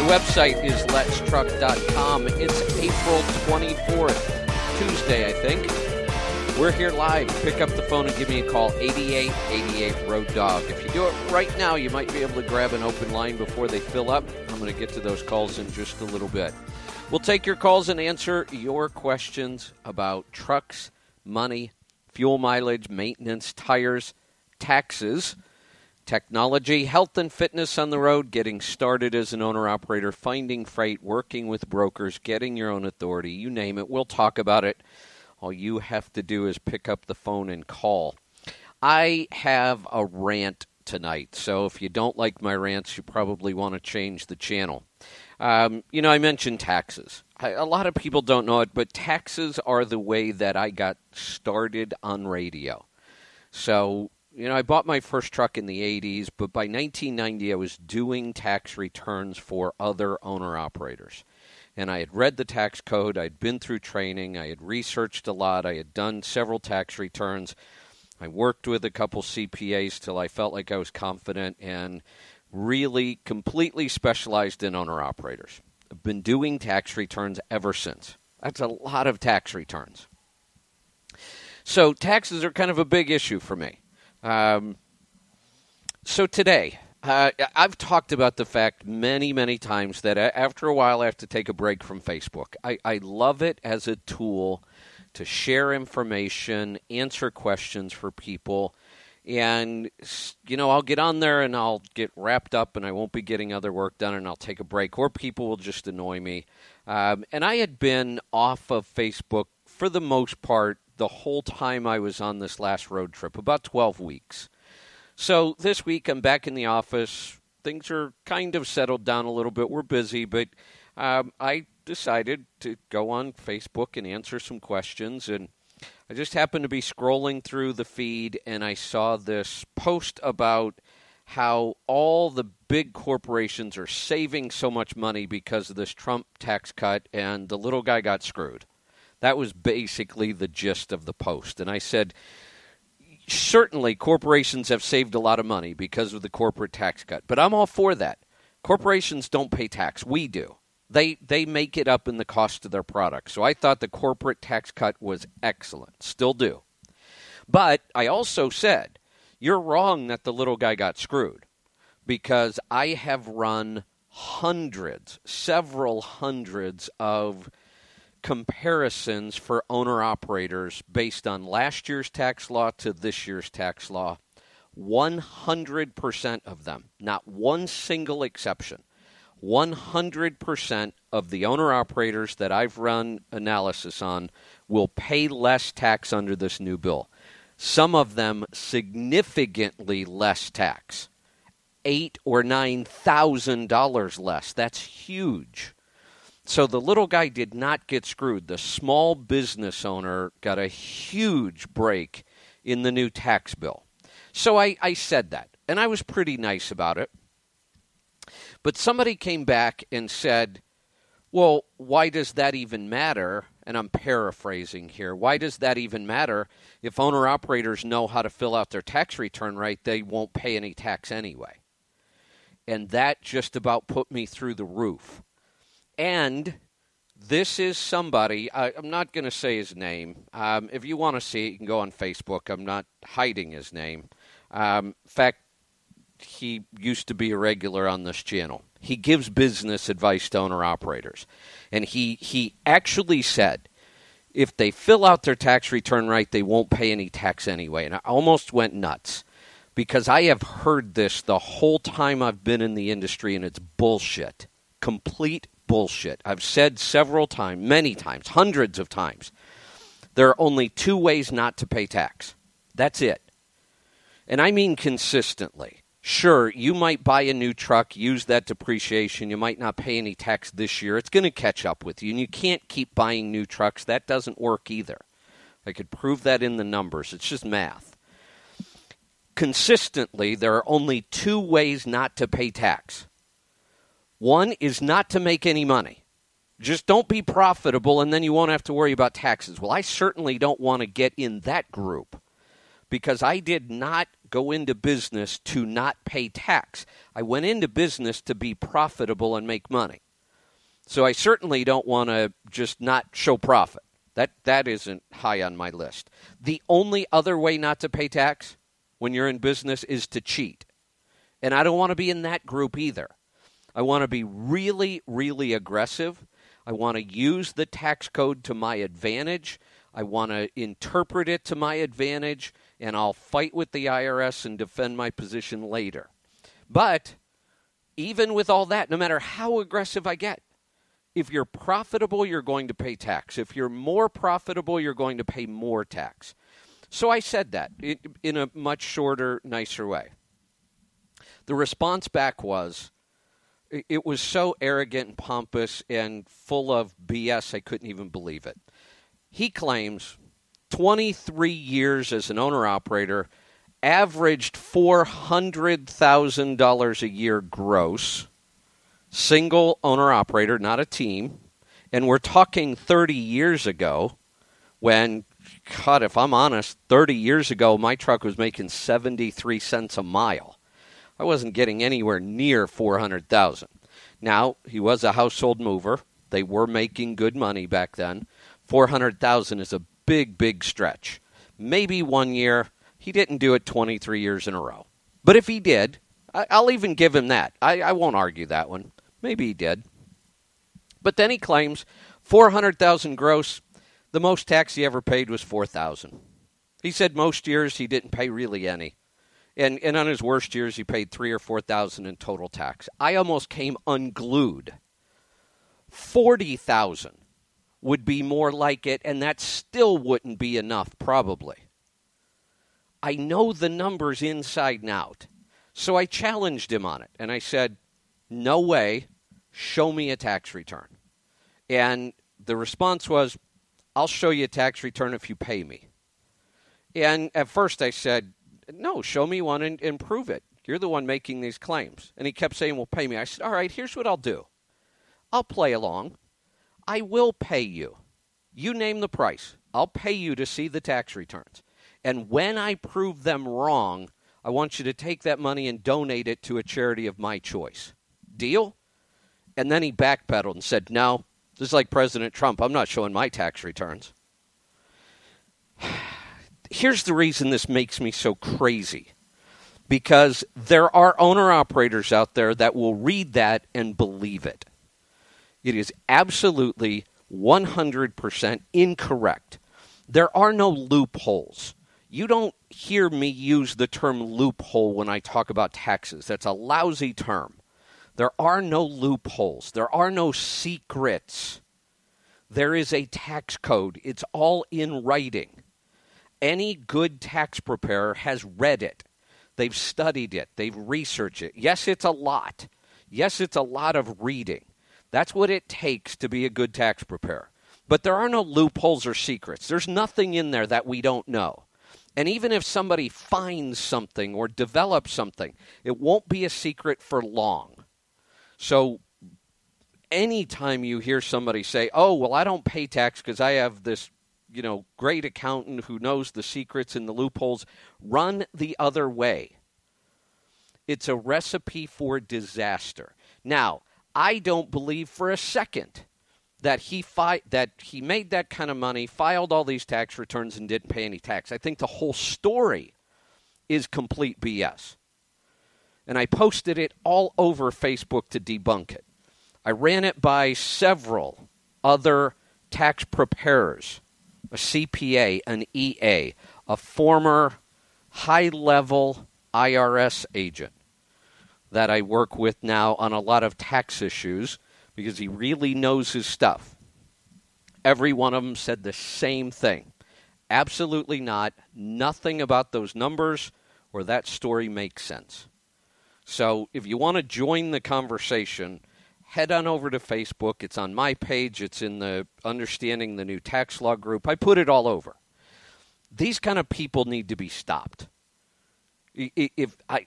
The website is letstruck.com. It's April 24th, Tuesday, I think. We're here live. Pick up the phone and give me a call, 8888 Road Dog. If you do it right now, you might be able to grab an open line before they fill up. I'm going to get to those calls in just a little bit. We'll take your calls and answer your questions about trucks, money, fuel mileage, maintenance, tires, taxes technology, health and fitness on the road, getting started as an owner operator, finding freight, working with brokers, getting your own authority, you name it. We'll talk about it. All you have to do is pick up the phone and call. I have a rant tonight, so if you don't like my rants, you probably want to change the channel. Um, you know, I mentioned taxes. I, a lot of people don't know it, but taxes are the way that I got started on radio. So you know, I bought my first truck in the 80s, but by 1990 I was doing tax returns for other owner operators. And I had read the tax code, I'd been through training, I had researched a lot, I had done several tax returns. I worked with a couple CPAs till I felt like I was confident and really completely specialized in owner operators. I've been doing tax returns ever since. That's a lot of tax returns. So, taxes are kind of a big issue for me. Um, so today, uh, I've talked about the fact many, many times that after a while I have to take a break from Facebook. I, I love it as a tool to share information, answer questions for people. And, you know, I'll get on there and I'll get wrapped up and I won't be getting other work done and I'll take a break, or people will just annoy me. Um, and I had been off of Facebook for the most part the whole time I was on this last road trip, about 12 weeks. So this week I'm back in the office. Things are kind of settled down a little bit. We're busy, but um, I decided to go on Facebook and answer some questions. And I just happened to be scrolling through the feed and I saw this post about how all the big corporations are saving so much money because of this Trump tax cut and the little guy got screwed. That was basically the gist of the post. And I said, certainly corporations have saved a lot of money because of the corporate tax cut, but I'm all for that. Corporations don't pay tax. We do. They they make it up in the cost of their products. So I thought the corporate tax cut was excellent. Still do. But I also said, you're wrong that the little guy got screwed because I have run hundreds, several hundreds of comparisons for owner operators based on last year's tax law to this year's tax law. 100% of them, not one single exception, 100% of the owner operators that I've run analysis on will pay less tax under this new bill. Some of them significantly less tax. Eight or nine thousand dollars less. That's huge. So the little guy did not get screwed. The small business owner got a huge break in the new tax bill. So I, I said that, and I was pretty nice about it. But somebody came back and said, well, why does that even matter? And I'm paraphrasing here. Why does that even matter? If owner operators know how to fill out their tax return right, they won't pay any tax anyway. And that just about put me through the roof. And this is somebody, I, am not going to say his name. Um, if you want to see it, you can go on Facebook. I'm not hiding his name. Um, in fact, he used to be a regular on this channel. He gives business advice to owner operators. And he, he actually said if they fill out their tax return right, they won't pay any tax anyway. And I almost went nuts because I have heard this the whole time I've been in the industry, and it's bullshit. Complete bullshit. I've said several times, many times, hundreds of times, there are only two ways not to pay tax. That's it. And I mean consistently. sure, you might buy a new truck, use that depreciation. You might not pay any tax this year. It's going to catch up with you, and you can't keep buying new trucks. That doesn't work either. I could prove that in the numbers. It's just math. Consistently, there are only two ways not to pay tax. One is not to make any money. Just don't be profitable, and then you won't have to worry about taxes. Well, I certainly don't want to get in that group because I did not go into business to not pay tax. I went into business to be profitable and make money. So I certainly don't want to just not show profit. That that isn't high on my list. The only other way not to pay tax when you're in business is to cheat. And I don't want to be in that group either. I want to be really really aggressive. I want to use the tax code to my advantage. I want to interpret it to my advantage and I'll fight with the IRS and defend my position later. But even with all that, no matter how aggressive I get, if you're profitable, you're going to pay tax. If you're more profitable, you're going to pay more tax. So I said that in a much shorter, nicer way. The response back was it was so arrogant and pompous and full of BS, I couldn't even believe it. He claims 23 years as an owner operator, averaged $400,000 a year gross, single owner operator, not a team. And we're talking 30 years ago when, God, if I'm honest, 30 years ago, my truck was making 73 cents a mile. I wasn't getting anywhere near 400,000. Now, he was a household mover. They were making good money back then. 400,000 is a big, big stretch. Maybe one year. He didn't do it 23 years in a row. But if he did, I, will even give him that. I, I won't argue that one. Maybe he did. But then he claims 400,000 gross. The most tax he ever paid was 4,000. He said most years he didn't pay really any. And, and on his worst years, he paid three or 4,000 in total tax. I almost came unglued. 40,000 would be more like it, and that still wouldn't be enough, probably. I know the numbers inside and out. So I challenged him on it, and I said, No way, show me a tax return. And the response was, I'll show you a tax return if you pay me. And at first I said, No, show me one and, and prove it. You're the one making these claims. And he kept saying, Well, pay me. I said, All right, here's what I'll do I'll play along. I will pay you. You name the price. I'll pay you to see the tax returns. And when I prove them wrong, I want you to take that money and donate it to a charity of my choice. Deal? And then he backpedaled and said, No, this is like President Trump. I'm not showing my tax returns. Here's the reason this makes me so crazy because there are owner operators out there that will read that and believe it. It is absolutely 100% incorrect. There are no loopholes. You don't hear me use the term loophole when I talk about taxes. That's a lousy term. There are no loopholes. There are no secrets. There is a tax code. It's all in writing. Any good tax preparer has read it. They've studied it. They've researched it. Yes, it's a lot. Yes, it's a lot of reading. That's what it takes to be a good tax preparer. But there are no loopholes or secrets. There's nothing in there that we don't know. And even if somebody finds something or develops something, it won't be a secret for long. So anytime you hear somebody say, "Oh, well, I don't pay tax because I have this, you know, great accountant who knows the secrets and the loopholes," run the other way. It's a recipe for disaster. Now, I don't believe for a second that he fi- that he made that kind of money, filed all these tax returns, and didn't pay any tax. I think the whole story is complete BS. And I posted it all over Facebook to debunk it. I ran it by several other tax preparers, a CPA, an EA, a former high level IRS agent that I work with now on a lot of tax issues because he really knows his stuff. Every one of them said the same thing. Absolutely not. Nothing about those numbers or that story makes sense. So if you want to join the conversation, head on over to Facebook. It's on my page, it's in the Understanding the New Tax Law group. I put it all over. These kind of people need to be stopped. If I,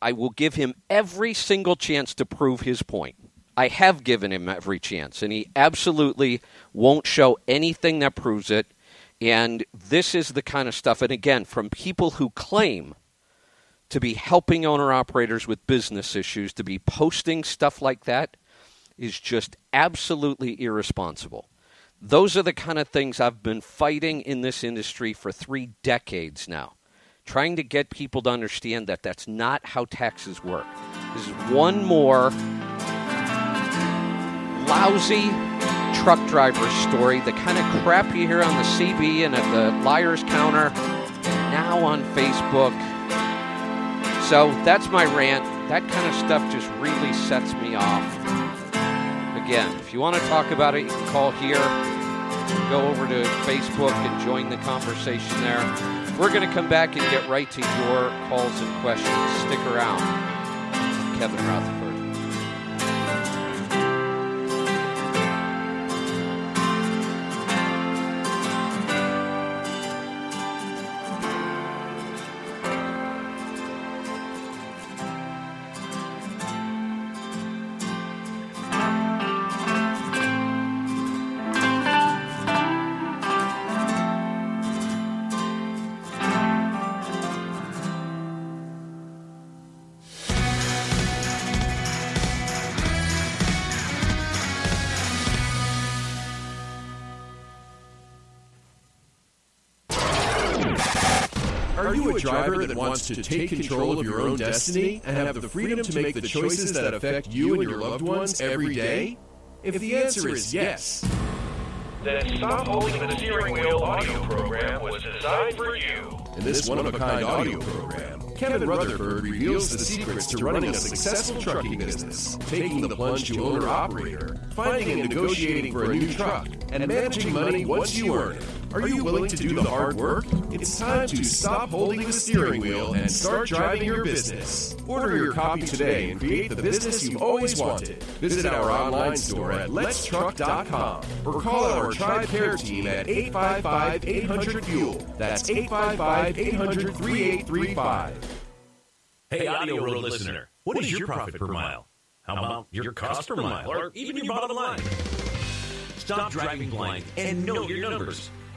I will give him every single chance to prove his point. I have given him every chance, and he absolutely won't show anything that proves it. And this is the kind of stuff, and again, from people who claim to be helping owner operators with business issues, to be posting stuff like that is just absolutely irresponsible. Those are the kind of things I've been fighting in this industry for three decades now, trying to get people to understand that that's not how taxes work. This is one more lousy truck driver story, the kind of crap you hear on the CB and at the liar's counter, now on Facebook so that's my rant. That kind of stuff just really sets me off. Again, if you want to talk about it, you can call here. Go over to Facebook and join the conversation there. We're going to come back and get right to your calls and questions. Stick around. Kevin Rutherford. Wants to take control of your own destiny and have the freedom to make the choices that affect you and your loved ones every day? If the answer is yes, then Stop Holding the Steering Wheel audio program was designed for you. In this one of a kind audio program, Kevin Rutherford reveals the secrets to running a successful trucking business, taking the plunge to owner operator, finding and negotiating for a new truck, and managing money once you earn it. Are you willing to do the hard work? It's time to stop holding the steering wheel and start driving your business. Order your copy today and create the business you've always wanted. Visit our online store at letstruck.com or call our TribeCare team at 855 800 Fuel. That's 855 800 3835. Hey, Audio Road listener, what is your profit per mile? How about your cost per mile or even your bottom line? Stop driving blind and know your numbers.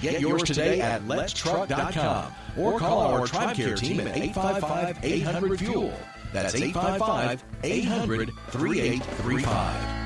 Get yours today at letstruck.com or call our TribeCare team at 855 800 Fuel. That's 855 800 3835.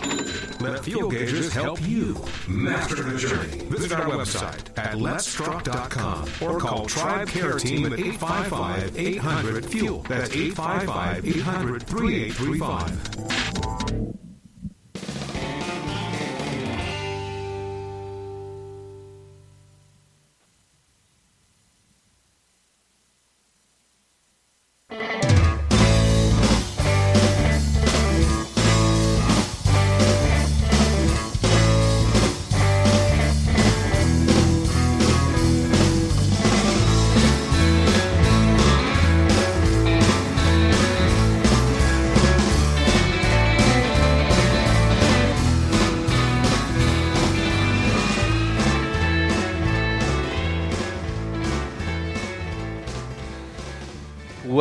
Let Fuel Gauges help you master the journey. Visit our website at letstruck.com or call TribeCare Team at 855 800 Fuel. That's 855 800 3835.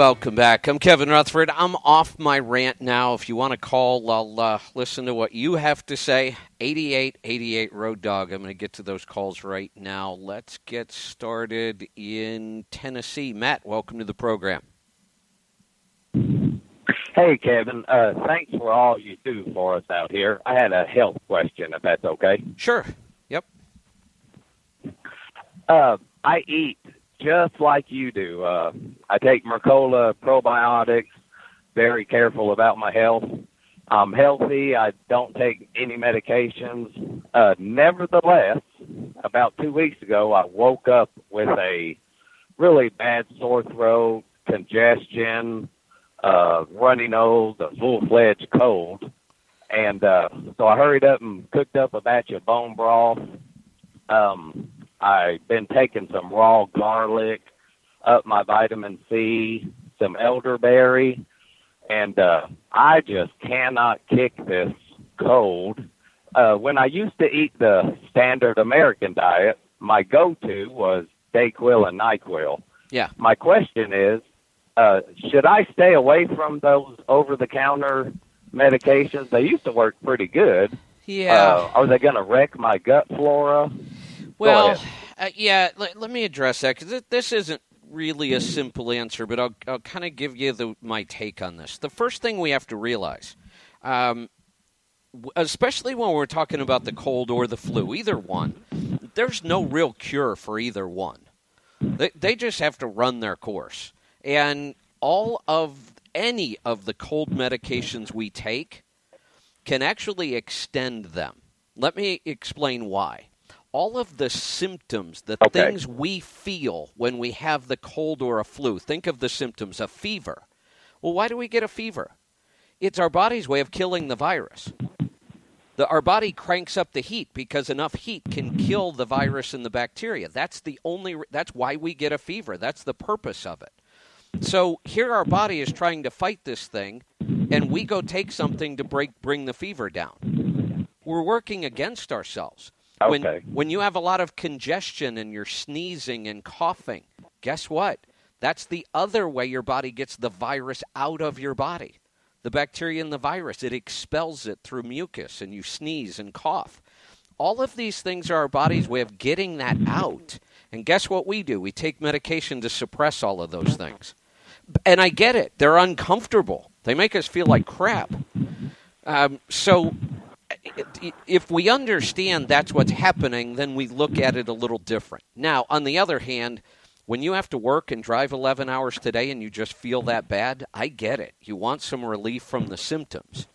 Welcome back. I'm Kevin Rutherford. I'm off my rant now. If you want to call, I'll uh, listen to what you have to say. 8888 Road Dog. I'm going to get to those calls right now. Let's get started in Tennessee. Matt, welcome to the program. Hey, Kevin. Uh, thanks for all you do for us out here. I had a health question, if that's okay. Sure. Yep. Uh, I eat just like you do. Uh, I take Mercola probiotics. Very careful about my health. I'm healthy. I don't take any medications. Uh, nevertheless, about two weeks ago, I woke up with a really bad sore throat, congestion, uh, runny nose, a full fledged cold. And uh, so I hurried up and cooked up a batch of bone broth. Um, I've been taking some raw garlic, up my vitamin C, some elderberry, and uh, I just cannot kick this cold. Uh, when I used to eat the standard American diet, my go-to was Dayquil and Nyquil. Yeah. My question is, uh, should I stay away from those over-the-counter medications? They used to work pretty good. Yeah. Uh, are they going to wreck my gut flora? Well, uh, yeah, let, let me address that because this isn't really a simple answer, but I'll, I'll kind of give you the, my take on this. The first thing we have to realize, um, especially when we're talking about the cold or the flu, either one, there's no real cure for either one. They, they just have to run their course. And all of any of the cold medications we take can actually extend them. Let me explain why. All of the symptoms, the Okay. things we feel when we have the cold or a flu, think of the symptoms a fever. Well, why do we get a fever? It's our body's way of killing the virus. The, our body cranks up the heat because enough heat can kill the virus and the bacteria. That's the only. That's why we get a fever. That's the purpose of it. So here, our body is trying to fight this thing, and we go take something to break bring the fever down. We're working against ourselves. When Okay. when you have a lot of congestion and you're sneezing and coughing, guess what? That's the other way your body gets the virus out of your body. The bacteria and the virus, it expels it through mucus and you sneeze and cough. All of these things are our body's way of getting that out. And guess what we do? We take medication to suppress all of those things. And I get it. They're uncomfortable. They make us feel like crap. Um, so if we understand that's what's happening, then we look at it a little different. Now, on the other hand, when you have to work and drive 11 hours today and you just feel that bad, I get it. You want some relief from the symptoms.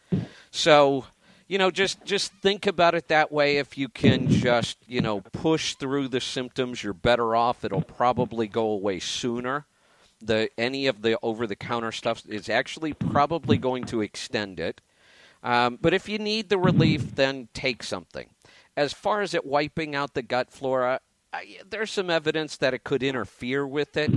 So, you know, just just think about it that way if you can just, you know, push through the symptoms, you're better off. It'll probably go away sooner. The any of the over the counter stuff is actually probably going to extend it. Um, but if you need the relief, then take something. As far as it wiping out the gut flora, I, there's some evidence that it could interfere with it.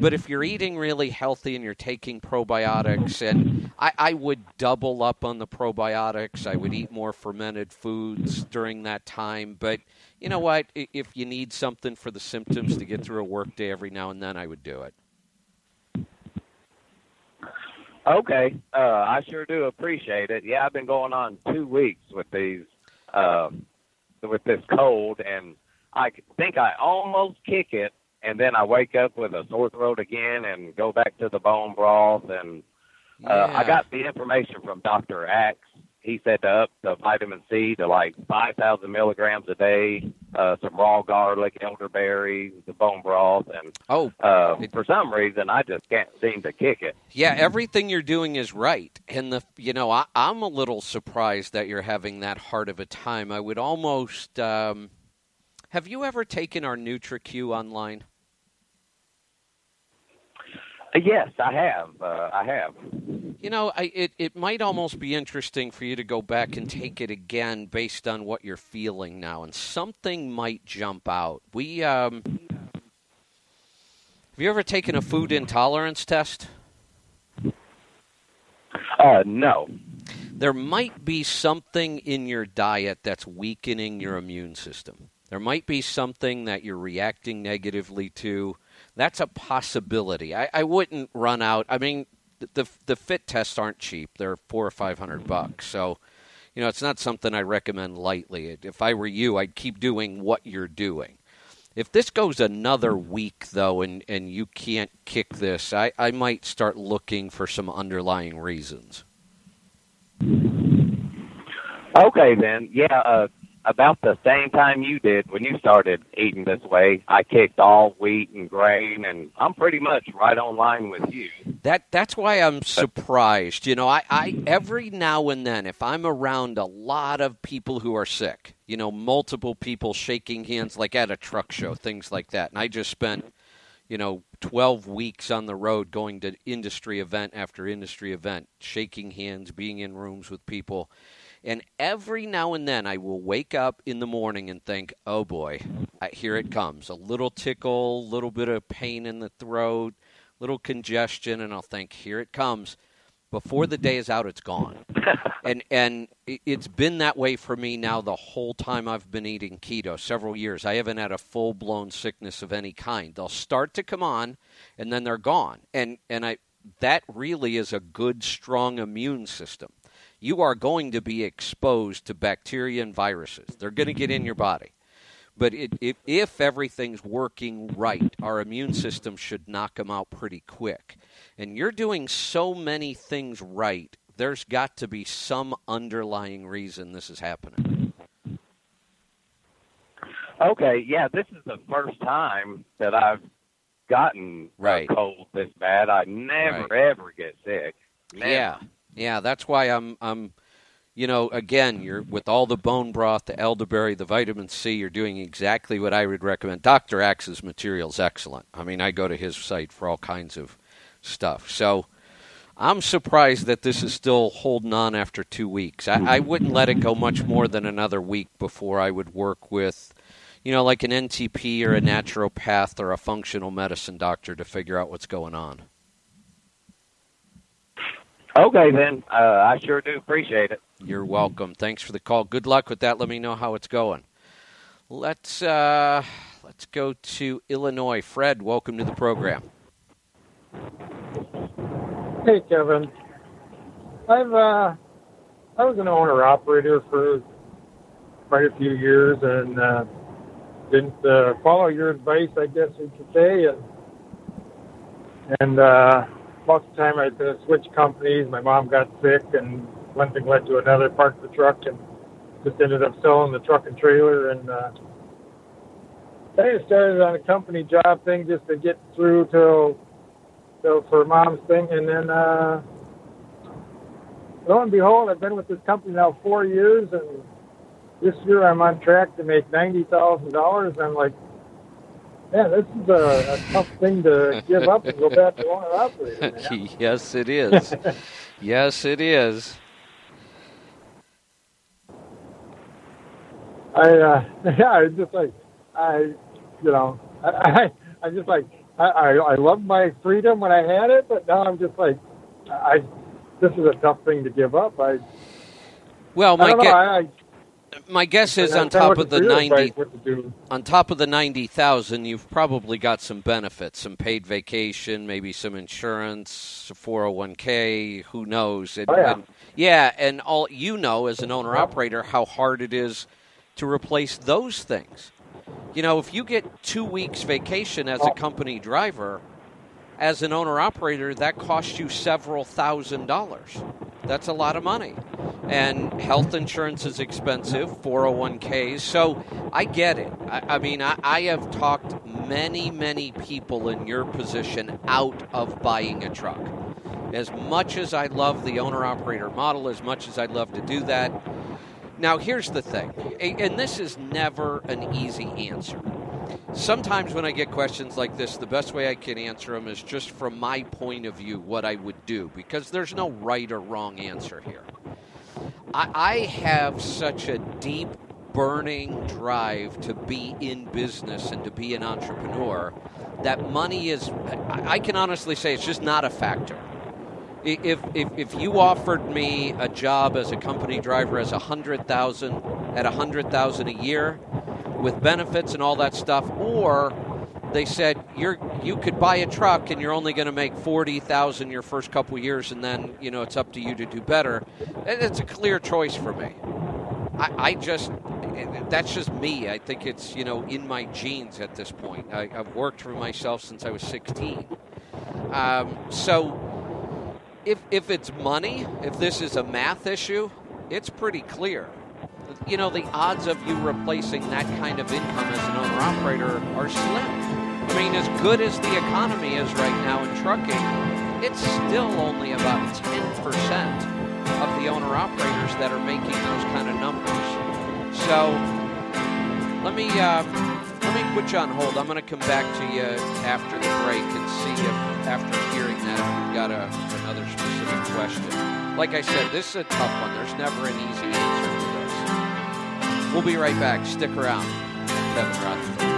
But if you're eating really healthy and you're taking probiotics, and I, I would double up on the probiotics, I would eat more fermented foods during that time. But you know what? If you need something for the symptoms to get through a workday every now and then, I would do it. Okay, uh, I sure do appreciate it. Yeah, I've been going on two weeks with these, uh, with this cold, and I think I almost kick it, and then I wake up with a sore throat again, and go back to the bone broth, and uh, I got the information from Doctor Axe. He said to up the vitamin C to like five thousand milligrams a day, uh, some raw garlic, elderberry, the bone broth, and Oh, uh, for some reason I just can't seem to kick it. Yeah, everything you're doing is right, and the you know I, I'm a little surprised that you're having that hard of a time. I would almost. Um, have you ever taken our NutriQ online? Uh, Yes, I have. Uh, I have. You know, I, it it might almost be interesting for you to go back and take it again based on what you're feeling now, and something might jump out. We um, have you ever taken a food intolerance test? Uh, no. there might be something in your diet that's weakening your immune system. There might be something that you're reacting negatively to That's a possibility. I, I wouldn't run out. I mean, the the fit tests aren't cheap. They're four or five hundred bucks. So, you know, it's not something I recommend lightly. If I were you, I'd keep doing what you're doing. If this goes another week though, and and you can't kick this, I I might start looking for some underlying reasons. Okay, then. Yeah, uh, about the same time you did when you started eating this way, I kicked all wheat and grain, and I'm pretty much right on line with you. That that's why I'm surprised. You know, I, I every now and then, if I'm around a lot of people who are sick, you know, multiple people shaking hands, like at a truck show, things like that, and I just spent, you know, 12 weeks on the road going to industry event after industry event, shaking hands, being in rooms with people and every now and then I will wake up in the morning and think, oh boy, here it comes. A little tickle, a little bit of pain in the throat, little congestion, and I'll think, here it comes. Before the day is out, it's gone. and and it's been that way for me now the whole time I've been eating keto, several years. I haven't had a full blown sickness of any kind. They'll start to come on and then they're gone. And and I that really is a good strong immune system you are going to be exposed to bacteria and viruses. They're going to get in your body. But it, it, if everything's working right, our immune system should knock them out pretty quick. And you're doing so many things right, there's got to be some underlying reason this is happening. Okay, yeah, this is the first time that I've gotten right. a cold this bad. I never right. ever get sick. Never. Yeah, yeah, that's why I'm I'm you know, again, you're with all the bone broth, the elderberry, the vitamin C, you're doing exactly what I would recommend. Dr. Axe's material is excellent. I mean, I go to his site for all kinds of stuff. So I'm surprised that this is still holding on after two weeks. I, I wouldn't let it go much more than another week before I would work with, you know, like an NTP or a naturopath or a functional medicine doctor to figure out what's going on. Okay, then. Uh, I sure do appreciate it. You're welcome. Thanks for the call. Good luck with that. Let me know how it's going. Let's uh, let's go to Illinois. Fred, welcome to the program. Hey, Kevin. I've uh, I was an owner operator for quite a few years and uh, didn't uh, follow your advice, I guess you could say, and and uh, most of the time I had to switch companies. My mom got sick, and one thing led to another. Parked the truck and just ended up selling the truck and trailer. And uh, I started on a company job thing just to get through till till for mom's thing, and then uh, lo and behold, I've been with this company now four years, and this year I'm on track to make ninety thousand dollars. I'm like, yeah, this is a, a, tough thing to give up and go back to owner operator. yes, it is. yes, it is. I uh, yeah, I just like I, you know, I, I I'm just like I, I I loved my freedom when I had it, but now I'm just like I this is a tough thing to give up. I well, my I I, my guess is on top of the ninety on top of the ninety thousand, you've probably got some benefits, some paid vacation, maybe some insurance, four hundred one k. Who knows? And, oh, yeah. And, yeah, and all you know as an owner operator how hard it is to replace those things. You know, if you get two weeks vacation as a company driver, as an owner operator, that costs you several thousand dollars. That's a lot of money. And health insurance is expensive, 401ks. So I get it. I, I mean, I, I have talked many, many people in your position out of buying a truck. As much as I love the owner operator model, as much as I'd love to do that. Now, here's the thing, and this is never an easy answer sometimes when I get questions like this, the best way I can answer them is just from my point of view, what I would do, because there's no right or wrong answer here. I, I have such a deep, burning drive to be in business and to be an entrepreneur that money is, I can honestly say, it's just not a factor. If, if, if you offered me a job as a company driver as a hundred thousand at a hundred thousand a year, with benefits and all that stuff, or they said you're you could buy a truck and you're only going to make forty thousand your first couple years, and then you know it's up to you to do better. It's a clear choice for me. I, I just that's just me. I think it's you know in my genes at this point. I, have worked for myself since I was sixteen. Um, so if if it's money, if this is a math issue, it's pretty clear. You know, the odds of you replacing that kind of income as an owner operator are slim. I mean, as good as the economy is right now in trucking, it's still only about 10% of the owner operators that are making those kind of numbers. So let me uh, let me put you on hold. I'm going to come back to you after the break and see if, after hearing that, if we've got a, another specific question. Like I said, this is a tough one. There's never an easy answer. We'll be right back. Stick around. Kevin.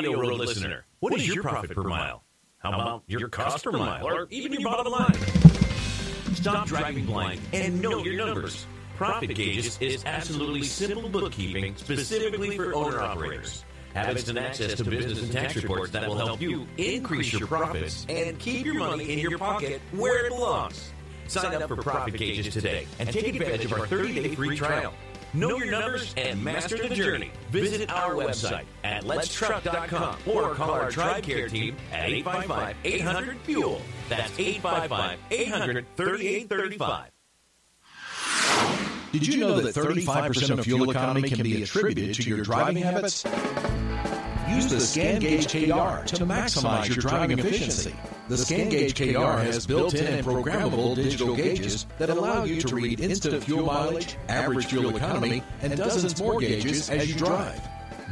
Audio Road listener, what is your profit per mile? How about your cost per mile, or even your bottom line? Stop driving blind and know your numbers. Profit Gauges is absolutely simple bookkeeping specifically for owner operators. Have instant access to business and tax reports that will help you increase your profits and keep your money in your pocket where it belongs. Sign up for Profit Gauges today and take advantage of our 30 day free trial. Know your numbers and master the journey. Visit our website at letstruck.com or call our TribeCare team at 855 800 Fuel. That's 855 800 3835. Did you know that 35% of fuel economy can be attributed to your driving habits? Use the ScanGauge KR to maximize your driving efficiency. The ScanGauge KR has built-in and programmable digital gauges that allow you to read instant fuel mileage, average fuel economy, and dozens more gauges as you drive.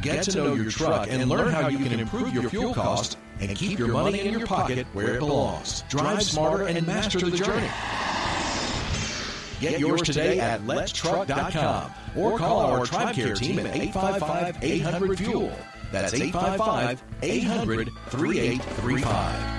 Get to know your truck and learn how you can improve your fuel cost and keep your money in your pocket where it belongs. Drive smarter and master the journey. Get yours today at letstruck.com or call our TribeCare team at 855 800 Fuel. That's 855 800 3835.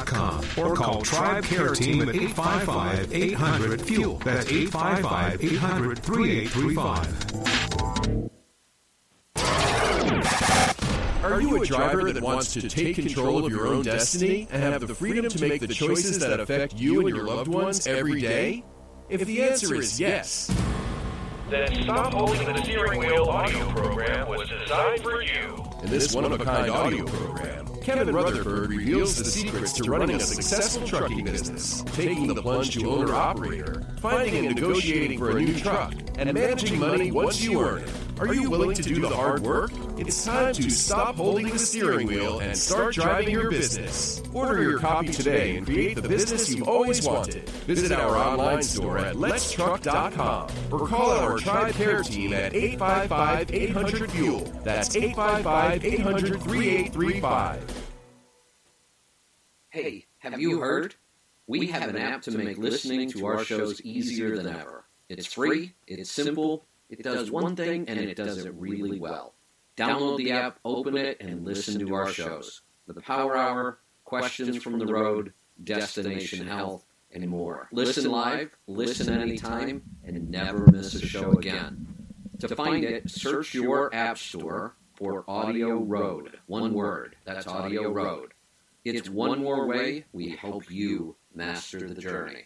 or call TribeCare Team at 855 800 Fuel. That's 855 800 3835. Are you a driver that wants to take control of your own destiny and have the freedom to make the choices that affect you and your loved ones every day? If the answer is yes, then Stop Holding the Steering Wheel audio program was designed for you. In this one of a kind audio program, Kevin Rutherford reveals the secrets to running a successful trucking business, taking the plunge to owner operator, finding and negotiating for a new truck, and managing money once you earn it. Are you willing to do the hard work? It's time to stop holding the steering wheel and start driving your business. Order your copy today and create the business you've always wanted. Visit our online store at letstruck.com or call our TribeCare team at 855 800 Fuel. That's 855 800 3835. Hey, have you heard? We have an app to make listening to our shows easier than ever. It's free, it's simple, it does one thing and it does it really well. Download the app, open it, and listen to our shows. The Power Hour, Questions from the Road, Destination Health, and more. Listen live, listen anytime, and never miss a show again. To find it, search your app store for Audio Road. One word. That's Audio Road. It's one more way we help you master the journey.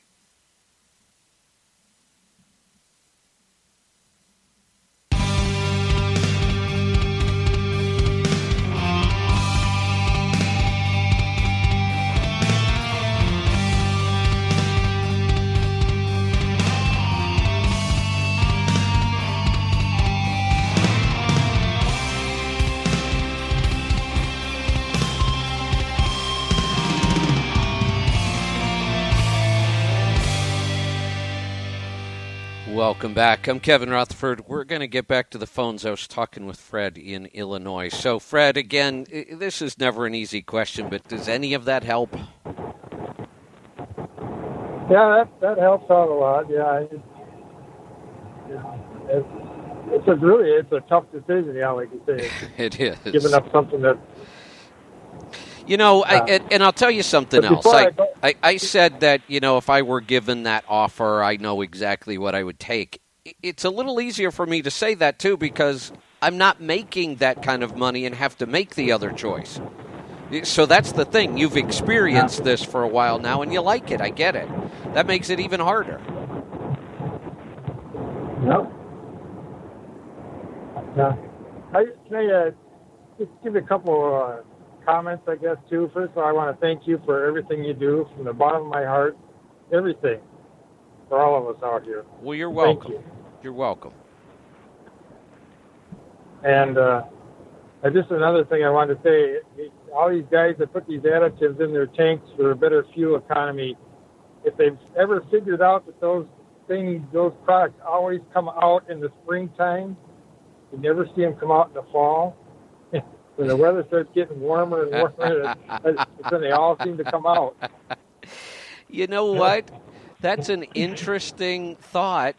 Welcome back. I'm Kevin Rutherford. We're going to get back to the phones. I was talking with Fred in Illinois. So, Fred, again, this is never an easy question, but does any of that help? Yeah, that that helps out a lot. Yeah, it, it, it's a really it's a tough decision. Yeah, like you say, it is giving up something that. You know, I, and, and, I'll tell you something else. I, I I, said that, you know, if I were given that offer, I know exactly what I would take. It's a little easier for me to say that, too, because I'm not making that kind of money and have to make the other choice. So that's the thing. You've experienced this for a while now, and you like it. I get it. That makes it even harder. No. Yeah. I, can I uh, just give you a couple uh, comments, I guess, too? First of all, I want to thank you for everything you do from the bottom of my heart. Everything for all of us out here. Well, you're Thank welcome. you. You're welcome. And uh, uh, just another thing I wanted to say: all these guys that put these additives in their tanks for a better fuel economy, if they've ever figured out that those things, those products, always come out in the springtime, you never see them come out in the fall. When the weather starts getting warmer and warmer, when they all seem to come out. You know what? That's an interesting thought.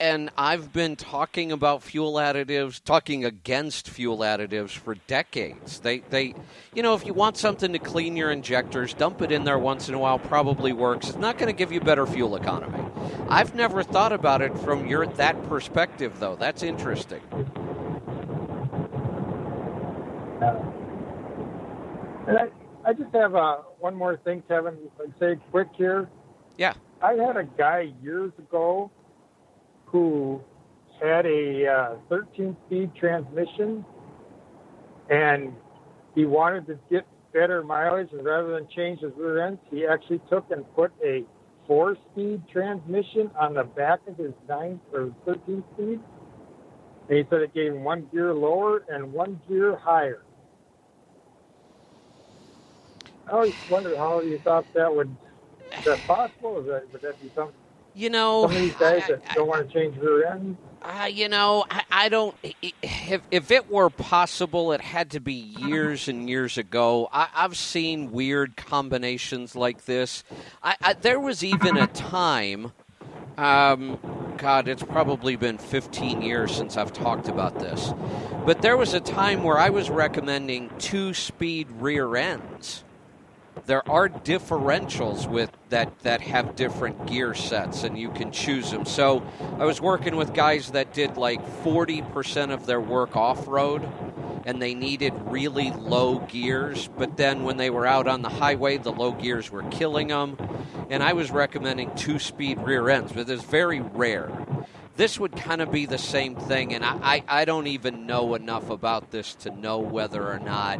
And I've been talking about fuel additives, talking against fuel additives for decades. They, they, you know, if you want something to clean your injectors, dump it in there once in a while. Probably works. It's not going to give you better fuel economy. I've never thought about it from your that perspective, though. That's interesting. And I, I just have uh, one more thing, Kevin. If I say quick here. Yeah. I had a guy years ago who had a uh, 13 speed transmission and he wanted to get better mileage and rather than change his rear ends, he actually took and put a four speed transmission on the back of his 9 or 13 speed. And he said it gave him one gear lower and one gear higher. I always wondered how you thought that would is that possible? Is that would that be something? You know, some of these guys that don't want to change rear ends. Uh, you know, I, I don't. If, if it were possible, it had to be years and years ago. I, I've seen weird combinations like this. I, I, there was even a time. Um, God, it's probably been 15 years since I've talked about this. But there was a time where I was recommending two speed rear ends there are differentials with that that have different gear sets and you can choose them so i was working with guys that did like 40% of their work off-road and they needed really low gears but then when they were out on the highway the low gears were killing them and i was recommending two speed rear ends but it's very rare this would kind of be the same thing and I, I, I don't even know enough about this to know whether or not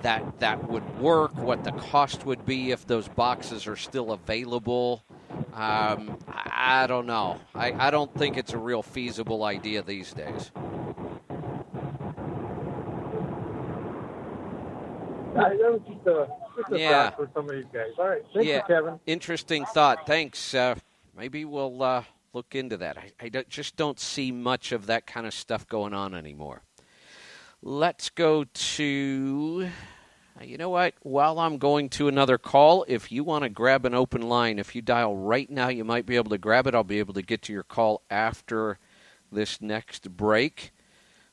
that that would work, what the cost would be if those boxes are still available. Um, I, I don't know. I, I don't think it's a real feasible idea these days. That was just a, just a Yeah. thought for some of these guys. All right, thank yeah, you, Kevin. interesting thought. Thanks. Uh, maybe we'll uh, look into that. I, I don't, just don't see much of that kind of stuff going on anymore. Let's go to. You know what? While I'm going to another call, if you want to grab an open line, if you dial right now, you might be able to grab it. I'll be able to get to your call after this next break.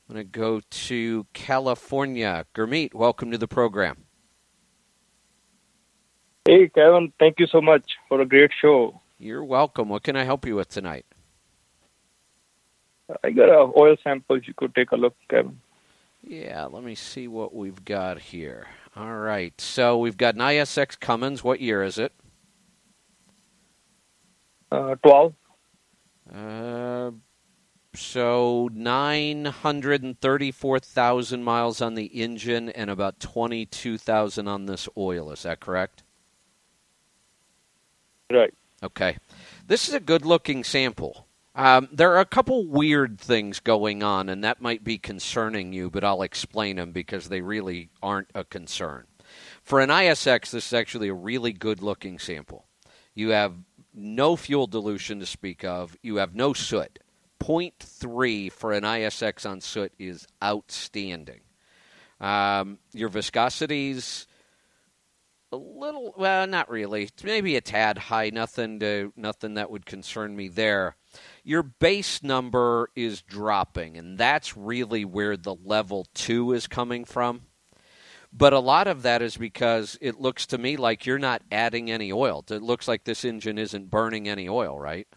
I'm going to go to California. Gurmeet, welcome to the program. Hey, Kevin, thank you so much for a great show. You're welcome. What can I help you with tonight? I got a oil samples. You could take a look, Kevin. Yeah, let me see what we've got here. All right, so we've got an ISX Cummins. What year is it? Uh, 12. Uh, so 934,000 miles on the engine and about 22,000 on this oil. Is that correct? Right. Okay. This is a good looking sample. Um, there are a couple weird things going on, and that might be concerning you, but I'll explain them because they really aren't a concern. For an ISX, this is actually a really good looking sample. You have no fuel dilution to speak of, you have no soot. 0.3 for an ISX on soot is outstanding. Um, your viscosities a little well, not really. Maybe a tad high. Nothing to nothing that would concern me there. Your base number is dropping, and that's really where the level two is coming from. But a lot of that is because it looks to me like you're not adding any oil. It looks like this engine isn't burning any oil, right?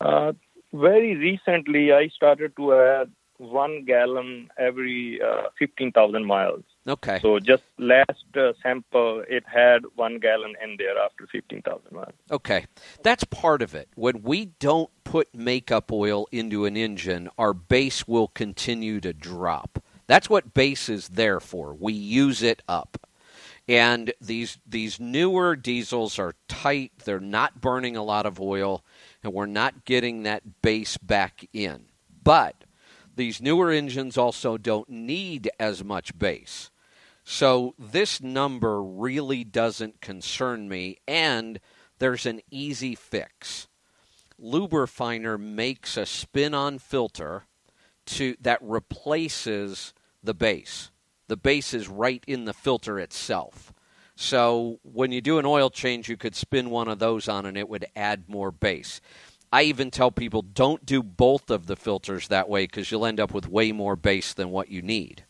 Uh, very recently, I started to add one gallon every uh, 15,000 miles. Okay. So just last uh, sample, it had one gallon in there after 15,000 miles. Okay. That's part of it. When we don't put makeup oil into an engine, our base will continue to drop. That's what base is there for. We use it up. And these these newer diesels are tight, they're not burning a lot of oil, and we're not getting that base back in. But these newer engines also don't need as much base. So this number really doesn't concern me, and there's an easy fix. Luberfiner makes a spin-on filter to that replaces the base. The base is right in the filter itself. So when you do an oil change, you could spin one of those on and it would add more base. I even tell people don't do both of the filters that way because you'll end up with way more base than what you need.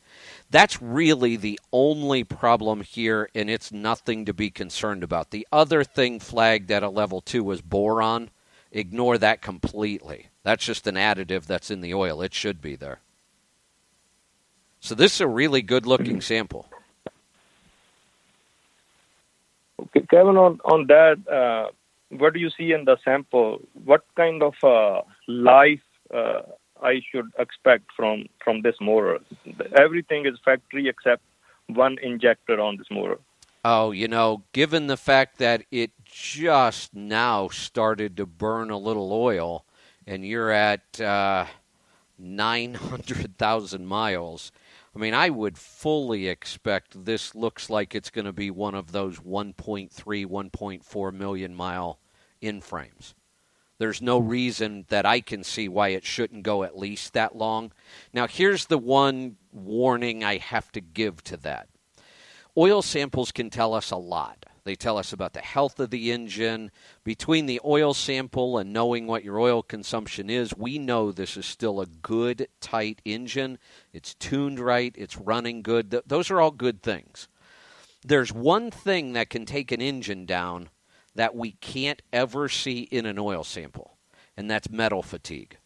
That's really the only problem here, and it's nothing to be concerned about. The other thing flagged at a level two was boron. Ignore that completely. That's just an additive that's in the oil. It should be there. So this is a really good looking sample. Okay, Kevin, on, on that, uh, what do you see in the sample? What kind of uh, life uh, I should expect from, from this motor? Everything is factory except one injector on this motor. Oh, you know, given the fact that it just now started to burn a little oil and you're at uh, 900,000 miles, I mean, I would fully expect this looks like it's going to be one of those 1.3, 1.4 million mile in frames. There's no reason that I can see why it shouldn't go at least that long. Now, here's the one warning I have to give to that oil samples can tell us a lot. They tell us about the health of the engine. Between the oil sample and knowing what your oil consumption is, we know this is still a good, tight engine. It's tuned right, it's running good. Th- those are all good things. There's one thing that can take an engine down that we can't ever see in an oil sample, and that's metal fatigue.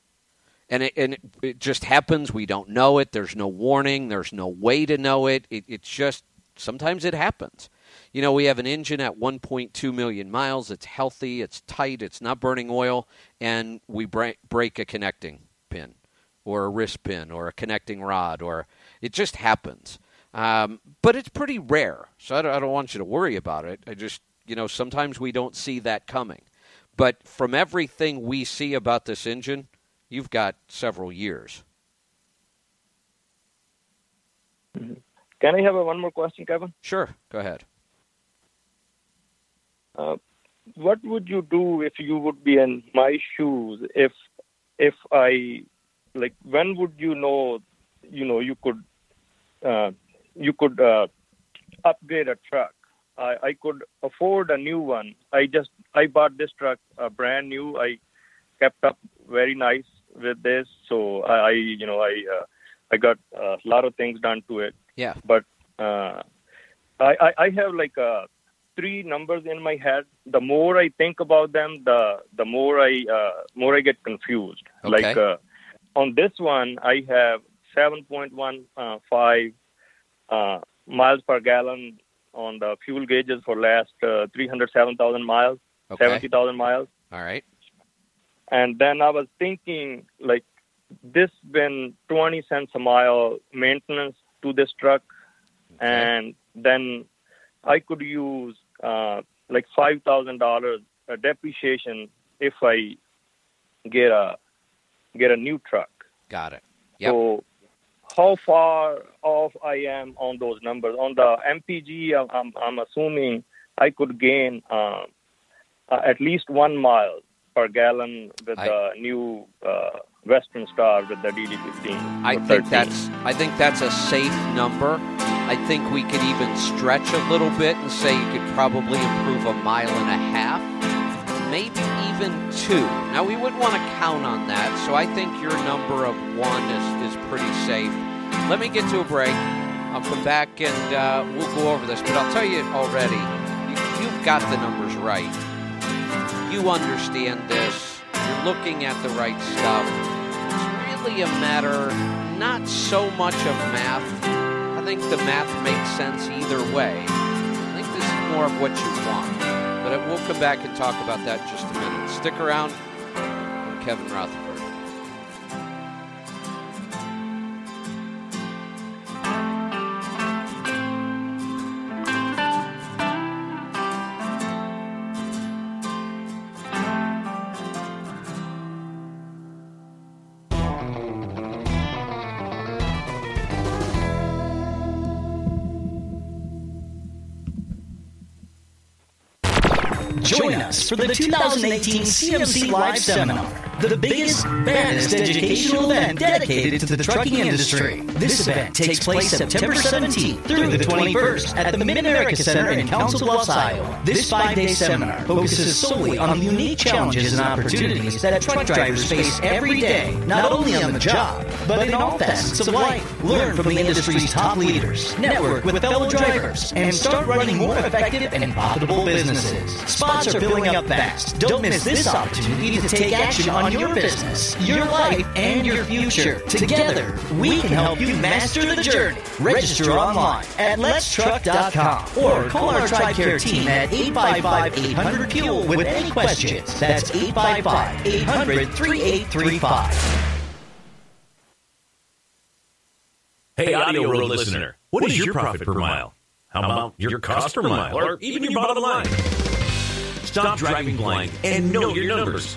And it, and it, just happens. We don't know it. There's no warning. There's no way to know it. it it's just sometimes it happens. You know, we have an engine at 1.2 million miles. It's healthy, it's tight, it's not burning oil, and we break, break a connecting pin or a wrist pin or a connecting rod, or it just happens. Um, but it's pretty rare, so I don't, I don't want you to worry about it. I just, you know, sometimes we don't see that coming. But from everything we see about this engine, you've got several years. Mm-hmm. Can I have a, one more question, Kevin? Sure, go ahead. Uh, what would you do if you would be in my shoes? If if I like, when would you know? You know, you could uh, you could uh, upgrade a truck. I, I could afford a new one. I just I bought this truck uh, brand new. I kept up very nice with this, so I, I you know I uh, I got a lot of things done to it. Yeah. But uh, I, I I have like uh, three numbers in my head. The more I think about them, the the more I uh, more I get confused. Okay. Like uh, on this one, I have 7.15 uh, miles per gallon on the fuel gauges for last uh, 307,000 miles, Okay. 70,000 miles. All right. And then I was thinking, like, this been 20 cents a mile maintenance to this truck, and then I could use uh, like five thousand dollars depreciation if I get a get a new truck. Got it. Yep. So, how far off I am on those numbers? On the MPG, I'm, I'm, assuming I could gain um, uh, at least one mile per gallon with I- the new uh, Western Star with the DD15. I think 13. that's I think that's a safe number. I think we could even stretch a little bit and say you could probably improve a mile and a half, maybe even two. Now we wouldn't want to count on that, so I think your number of one is, is pretty safe. Let me get to a break. I'll come back and uh, we'll go over this, but I'll tell you already, you, you've got the numbers right. You understand this. You're looking at the right stuff. It's really a matter not so much of math. I think the math makes sense either way. I think this is more of what you want. But we'll come back and talk about that in just a minute. Stick around. I'm Kevin Rutherford. For the 2018 CMC Live Seminar, the biggest, baddest educational event dedicated to the trucking industry. This event takes place September 17th through the 21st at the Mid-America Center in Council Bluffs, Iowa. This five-day seminar focuses solely on the unique challenges and opportunities that truck drivers face every day, not only on the job, but in all facets of life. Learn from the industry's top leaders, network with fellow drivers, and start running more effective and profitable businesses. Spots are filling up fast. Don't miss this opportunity to take action on your business, your life, and your future. Together, we can help you master the journey. Register online at letstruck.com or call our TribeCare team at 855-800-FUEL with any questions. That's 855-800-3835. Hey, Audio Road listener, what is your profit per mile? How about your cost per mile, or even your bottom line? Stop driving blind and know your numbers.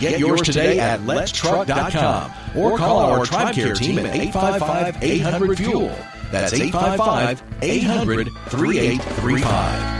Get yours today at letstruck.com or call our TribeCare team at 855-800-FUEL. That's 855-800-3835.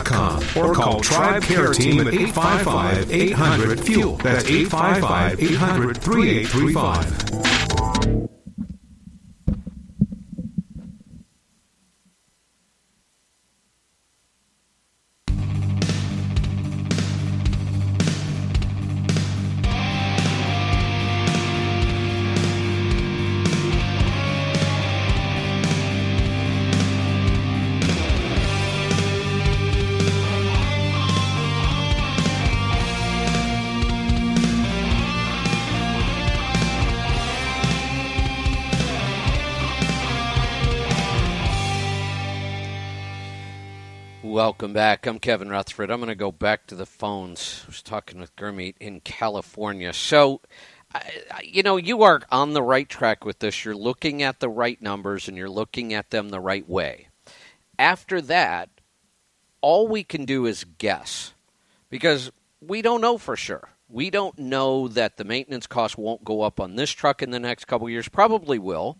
or call TribeCare Team at 855 800 Fuel. That's 855 800 3835. Welcome back. I'm Kevin Rutherford. I'm going to go back to the phones. I was talking with Gurmeet in California. So, you know, you are on the right track with this. You're looking at the right numbers and you're looking at them the right way. After that, all we can do is guess because we don't know for sure. We don't know that the maintenance costs won't go up on this truck in the next couple years. Probably will.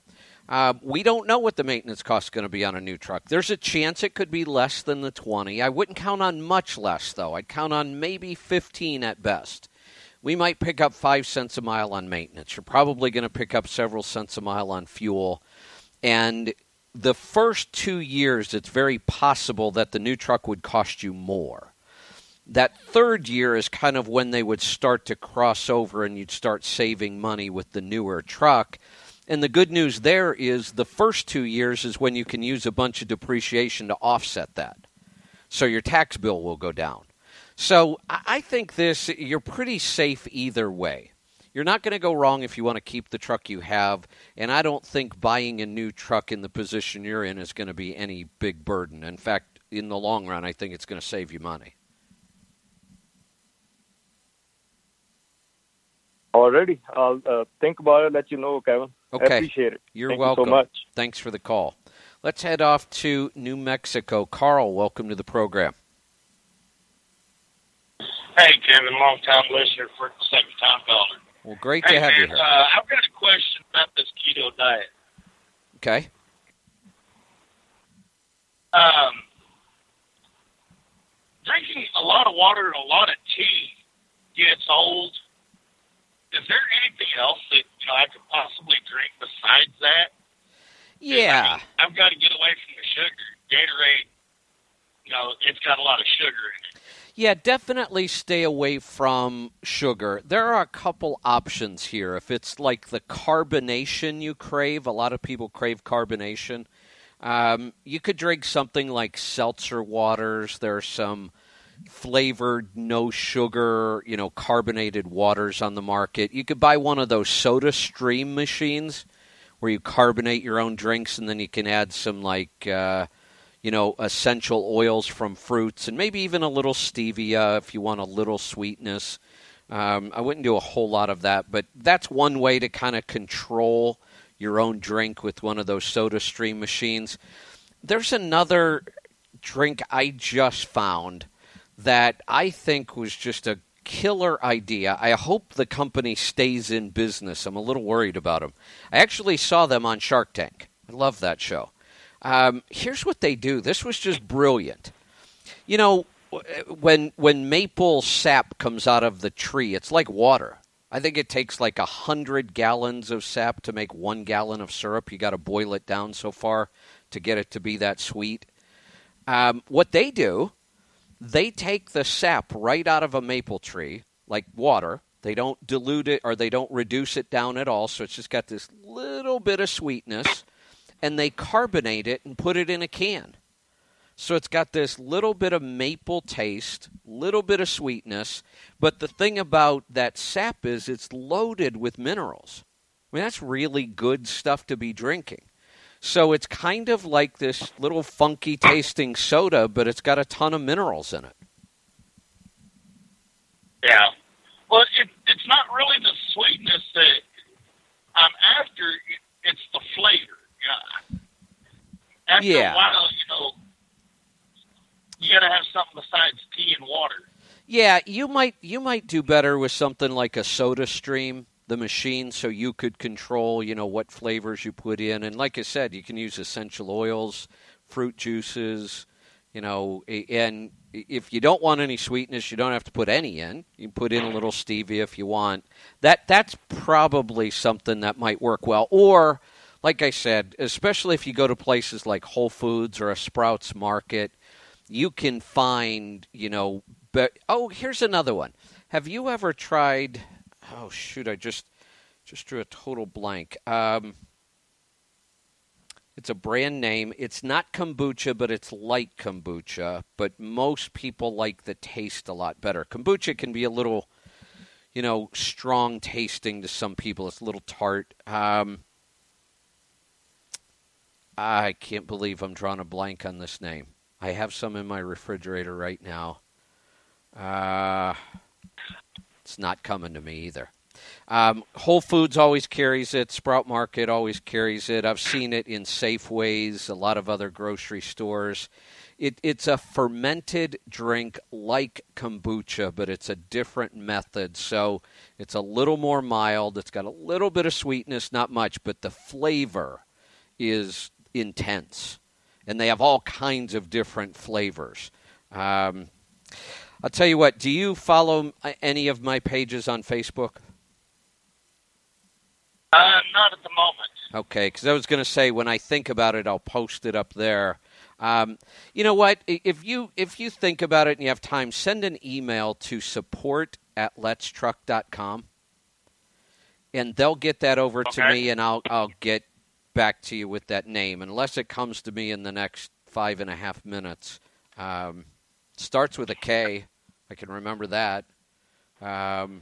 Uh, we don't know what the maintenance cost is going to be on a new truck. There's a chance it could be less than the 20. I wouldn't count on much less, though. I'd count on maybe 15 at best. We might pick up five cents a mile on maintenance. You're probably going to pick up several cents a mile on fuel. And the first two years, it's very possible that the new truck would cost you more. That third year is kind of when they would start to cross over and you'd start saving money with the newer truck and the good news there is the first two years is when you can use a bunch of depreciation to offset that. So your tax bill will go down. So I think this, you're pretty safe either way. You're not going to go wrong if you want to keep the truck you have, and I don't think buying a new truck in the position you're in is going to be any big burden. In fact, in the long run, I think it's going to save you money. Already, I'll uh, think about it. Let you know, Kevin. Okay. I appreciate it. You're Thank welcome. You so much. Thanks for the call. Let's head off to New Mexico. Carl, welcome to the program. Hey, Kevin, long time listener, first second time caller. Well, great hey, to have man, you here. Uh, I've got a question about this keto diet. Okay. Um, drinking a lot of water and a lot of tea gets old. Is there anything else that you know I could possibly drink besides that? Yeah. I I've got to get away from the sugar. Gatorade, you know, it's got a lot of sugar in it. Yeah, definitely stay away from sugar. There are a couple options here. If it's like the carbonation you crave, a lot of people crave carbonation. Um, you could drink something like seltzer waters. There are some flavored, no sugar, you know, carbonated waters on the market. You could buy one of those soda stream machines where you carbonate your own drinks and then you can add some like uh, you know, essential oils from fruits and maybe even a little stevia if you want a little sweetness. Um, I wouldn't do a whole lot of that, but that's one way to kind of control your own drink with one of those soda stream machines. There's another drink I just found that I think was just a killer idea. I hope the company stays in business. I'm a little worried about them. I actually saw them on Shark Tank. I love that show. Um, here's what they do. This was just brilliant. You know, when when maple sap comes out of the tree, it's like water. I think it takes like a hundred gallons of sap to make one gallon of syrup. You got to boil it down so far to get it to be that sweet. Um, what they do, they take the sap right out of a maple tree, like water. They don't dilute it or they don't reduce it down at all, so it's just got this little bit of sweetness and they carbonate it and put it in a can. So it's got this little bit of maple taste, little bit of sweetness, but the thing about that sap is it's loaded with minerals. I mean, that's really good stuff to be drinking. So it's kind of like this little funky tasting soda, but it's got a ton of minerals in it. Yeah. Well, it, it's not really the sweetness that I'm after. It's the flavor. Yeah. After Yeah. a while, you know, you got to have something besides tea and water. Yeah, you might you might do better with something like a Soda Stream, the machine, so you could control, you know, what flavors you put in. And like I said, you can use essential oils, fruit juices, you know, and if you don't want any sweetness, you don't have to put any in. You can put in a little stevia if you want. That that's probably something that might work well. Or like I said, especially if you go to places like Whole Foods or a Sprouts Market, you can find, you know, but oh, here's another one. Have you ever tried? Oh shoot, I just just drew a total blank. Um, it's a brand name. It's not kombucha, but it's like kombucha. But most people like the taste a lot better. Kombucha can be a little, you know, strong tasting to some people. It's a little tart. Um, I can't believe I'm drawing a blank on this name. I have some in my refrigerator right now. Uh, it's not coming to me either. Um, Whole Foods always carries it. Sprout Market always carries it. I've seen it in Safeways, a lot of other grocery stores. It, it's a fermented drink like kombucha, but it's a different method. So it's a little more mild. It's got a little bit of sweetness, not much, but the flavor is intense. And they have all kinds of different flavors. Um, I'll tell you what, do you follow any of my pages on Facebook? Uh, not at the moment. Okay, because I was going to say when I think about it, I'll post it up there. Um, you know what? If you if you think about it and you have time, send an email to support at letstruck.com and they'll get that over Okay. to me and I'll I'll get back to you with that name unless it comes to me in the next five and a half minutes. Um, starts with a K. I can remember that. Um,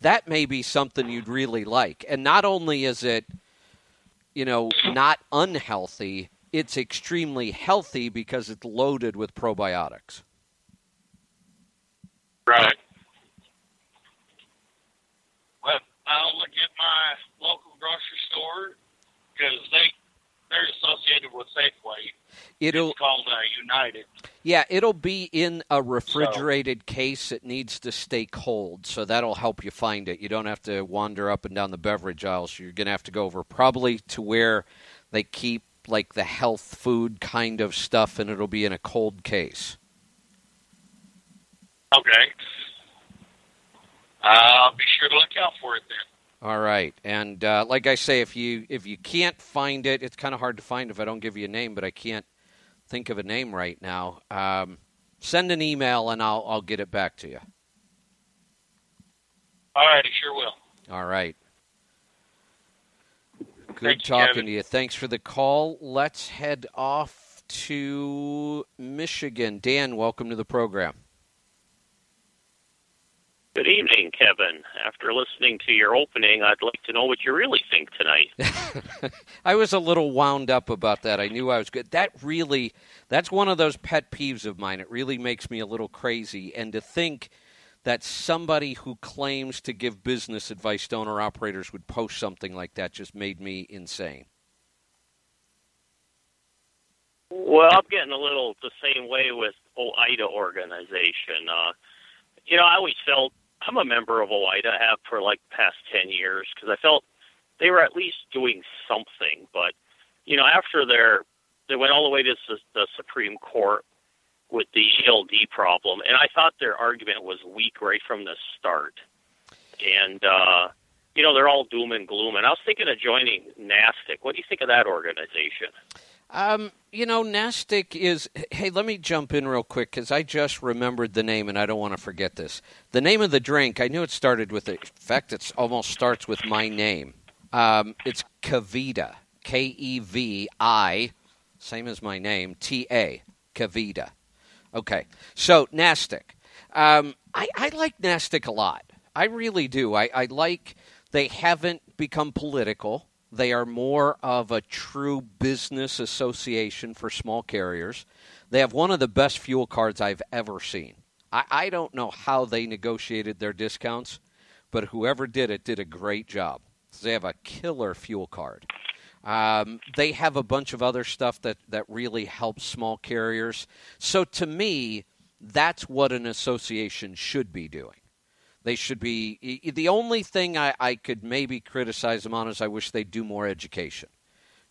that may be something you'd really like. And not only is it, you know, not unhealthy, it's extremely healthy because it's loaded with probiotics. Right. Well, I'll look at my local grocery store because they they're associated with Safeway. It'll It's called uh, United. yeah, it'll be in a refrigerated case. It needs to stay cold, so that'll help you find it. You don't have to wander up and down the beverage aisles. You're going to have to go over probably to where they keep like the health food kind of stuff, and it'll be in a cold case. Okay. I'll be sure to look out for it then. All right, and uh, like I say, if you if you can't find it, it's kind of hard to find if I don't give you a name. But I can't think of a name right now. Um, send an email and I'll I'll get it back to you. All right, I sure will. All right. Good Thank talking Kevin. to you. Thanks for the call. Let's head off to Michigan. Dan, welcome to the program. Good evening, Kevin. After listening to your opening, I'd like to know what you really think tonight. I was a little wound up about that. I knew I was good. That really, that's one of those pet peeves of mine. It really makes me a little crazy. And to think that somebody who claims to give business advice to owner operators would post something like that just made me insane. Well, I'm getting a little the same way with OOIDA organization. Uh, you know, I always felt I'm a member of OOIDA, have for like past 10 years, because I felt they were at least doing something. But, you know, after their, they went all the way to the, the Supreme Court with the ELD problem, and I thought their argument was weak right from the start. And, uh, you know, they're all doom and gloom. And I was thinking of joining NASTIC. What do you think of that organization? Um, you know, Nastic is. Hey, let me jump in real quick because I just remembered the name and I don't want to forget this. The name of the drink, I knew it started with. A, in fact, it almost starts with my name. Um, it's KeVita, K E V I, same as my name, T A, KeVita. Okay, so Nastic. Um, I, I like Nastic a lot. I really do. I, I like they haven't become political. They are more of a true business association for small carriers. They have one of the best fuel cards I've ever seen. I, I don't know how they negotiated their discounts, but whoever did it did a great job. They have a killer fuel card. Um, they have a bunch of other stuff that, that really helps small carriers. So to me, that's what an association should be doing. They should be. The only thing I, I could maybe criticize them on is I wish they'd do more education.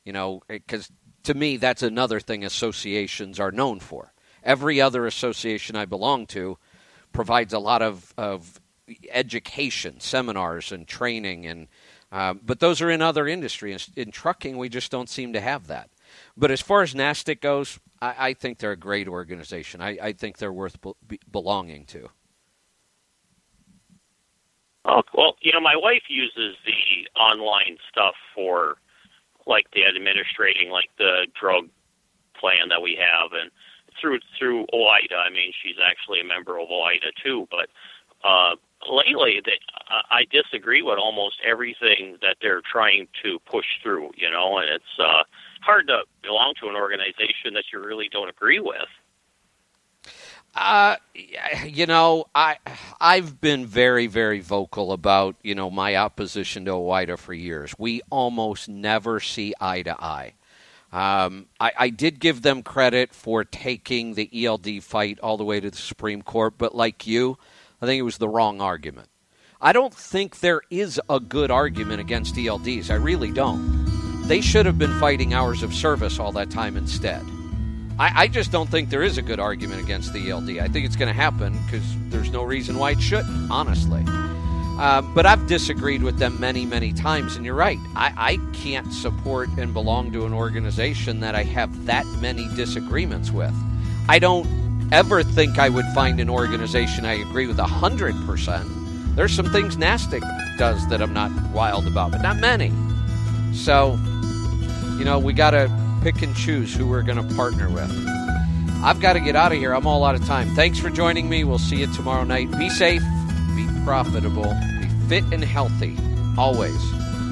You know, because to me, that's another thing associations are known for. Every other association I belong to provides a lot of, of education, seminars, and training, and uh, but those are in other industries. In trucking, we just don't seem to have that. But as far as NASTIC goes, I, I think they're a great organization. I, I think they're worth be- belonging to. Oh, well, you know, my wife uses the online stuff for like the administrating, like the drug plan that we have, and through through OOIDA. I mean, she's actually a member of OOIDA too. But uh, lately, that I disagree with almost everything that they're trying to push through. You know, and it's uh, hard to belong to an organization that you really don't agree with. Uh, you know, I I've been very very vocal about you know my opposition to OOIDA for years. We almost never see eye to eye. Um, I, I did give them credit for taking the ELD fight all the way to the Supreme Court, but like you, I think it was the wrong argument. I don't think there is a good argument against ELDs. I really don't. They should have been fighting hours of service all that time instead. I, I just don't think there is a good argument against the ELD. I think it's going to happen because there's no reason why it shouldn't, honestly. Uh, but I've disagreed with them many, many times, and you're right. I, I can't support and belong to an organization that I have that many disagreements with. I don't ever think I would find an organization I agree with 100%. There's some things Nastic does that I'm not wild about, but not many. So, you know, we got to pick and choose who we're going to partner with. I've got to get out of here. I'm all out of time. Thanks for joining me. We'll see you tomorrow night. Be safe, be profitable, be fit and healthy. Always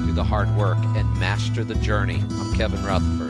do the hard work and master the journey. I'm Kevin Rutherford.